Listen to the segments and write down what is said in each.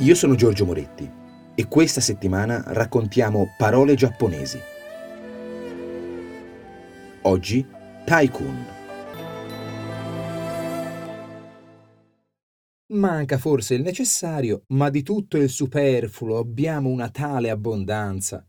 Io sono Giorgio Moretti e questa settimana raccontiamo parole giapponesi. Oggi Tycoon. Manca forse il necessario, ma di tutto il superfluo abbiamo una tale abbondanza.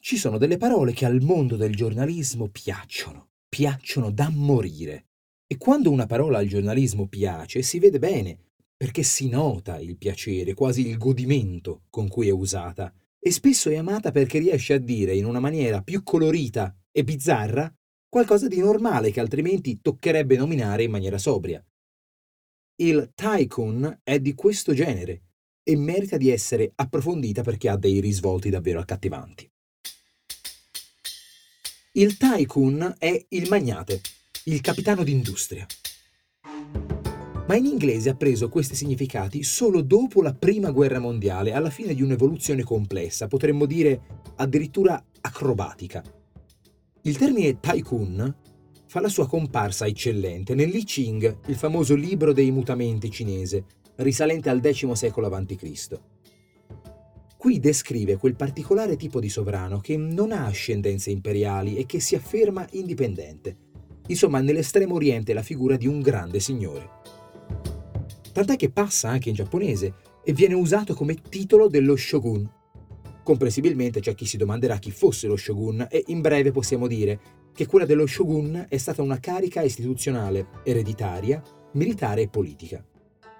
Ci sono delle parole che al mondo del giornalismo piacciono, piacciono da morire. E quando una parola al giornalismo piace, si vede bene, perché si nota il piacere, quasi il godimento con cui è usata, e spesso è amata perché riesce a dire in una maniera più colorita e bizzarra qualcosa di normale che altrimenti toccherebbe nominare in maniera sobria. Il tycoon è di questo genere e merita di essere approfondita perché ha dei risvolti davvero accattivanti. Il tycoon è il magnate, il capitano d'industria ma in inglese ha preso questi significati solo dopo la Prima Guerra Mondiale, alla fine di un'evoluzione complessa, potremmo dire addirittura acrobatica. Il termine tycoon fa la sua comparsa eccellente nell'I Ching, il famoso libro dei mutamenti cinese, risalente al X secolo a.C. Qui descrive quel particolare tipo di sovrano che non ha ascendenze imperiali e che si afferma indipendente. Insomma, nell'estremo oriente la figura di un grande signore tant'è che passa anche in giapponese e viene usato come titolo dello shogun. Comprensibilmente c'è chi si domanderà chi fosse lo shogun e in breve possiamo dire che quella dello shogun è stata una carica istituzionale, ereditaria, militare e politica.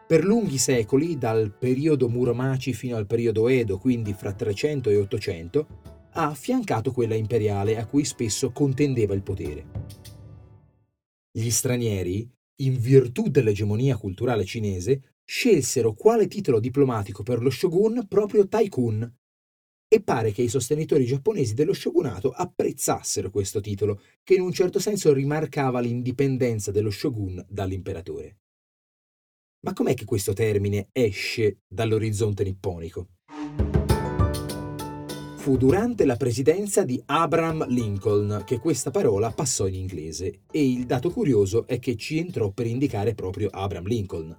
Per lunghi secoli, dal periodo Muromaci fino al periodo Edo, quindi fra 300 e 800, ha affiancato quella imperiale a cui spesso contendeva il potere. Gli stranieri in virtù dell'egemonia culturale cinese, scelsero quale titolo diplomatico per lo shogun proprio Taikun. E pare che i sostenitori giapponesi dello shogunato apprezzassero questo titolo, che in un certo senso rimarcava l'indipendenza dello shogun dall'imperatore. Ma com'è che questo termine esce dall'orizzonte nipponico? Fu durante la presidenza di Abraham Lincoln che questa parola passò in inglese e il dato curioso è che ci entrò per indicare proprio Abraham Lincoln.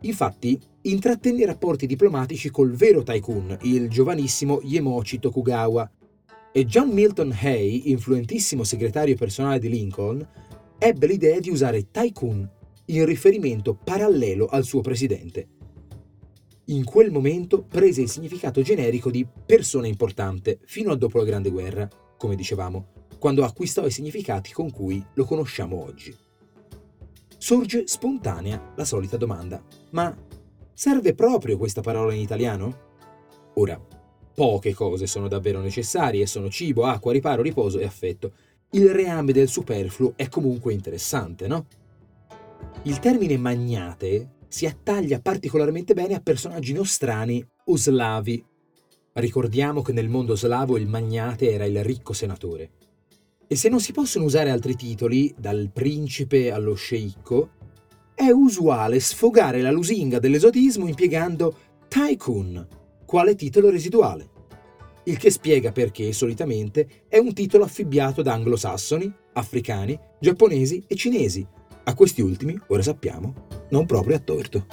Infatti, intrattenne rapporti diplomatici col vero tycoon, il giovanissimo Yemochi Tokugawa, e John Milton Hay, influentissimo segretario personale di Lincoln, ebbe l'idea di usare tycoon in riferimento parallelo al suo presidente in quel momento prese il significato generico di persona importante fino a dopo la Grande Guerra, come dicevamo, quando acquistò i significati con cui lo conosciamo oggi. Sorge spontanea la solita domanda, ma serve proprio questa parola in italiano? Ora, poche cose sono davvero necessarie, sono cibo, acqua, riparo, riposo e affetto. Il reame del superfluo è comunque interessante, no? Il termine magnate si attaglia particolarmente bene a personaggi nostrani o slavi. Ricordiamo che nel mondo slavo il magnate era il ricco senatore. E se non si possono usare altri titoli, dal principe allo sceicco, è usuale sfogare la lusinga dell'esotismo impiegando tycoon, quale titolo residuale. Il che spiega perché, solitamente, è un titolo affibbiato da anglosassoni, africani, giapponesi e cinesi, a questi ultimi, ora sappiamo, non proprio a torto.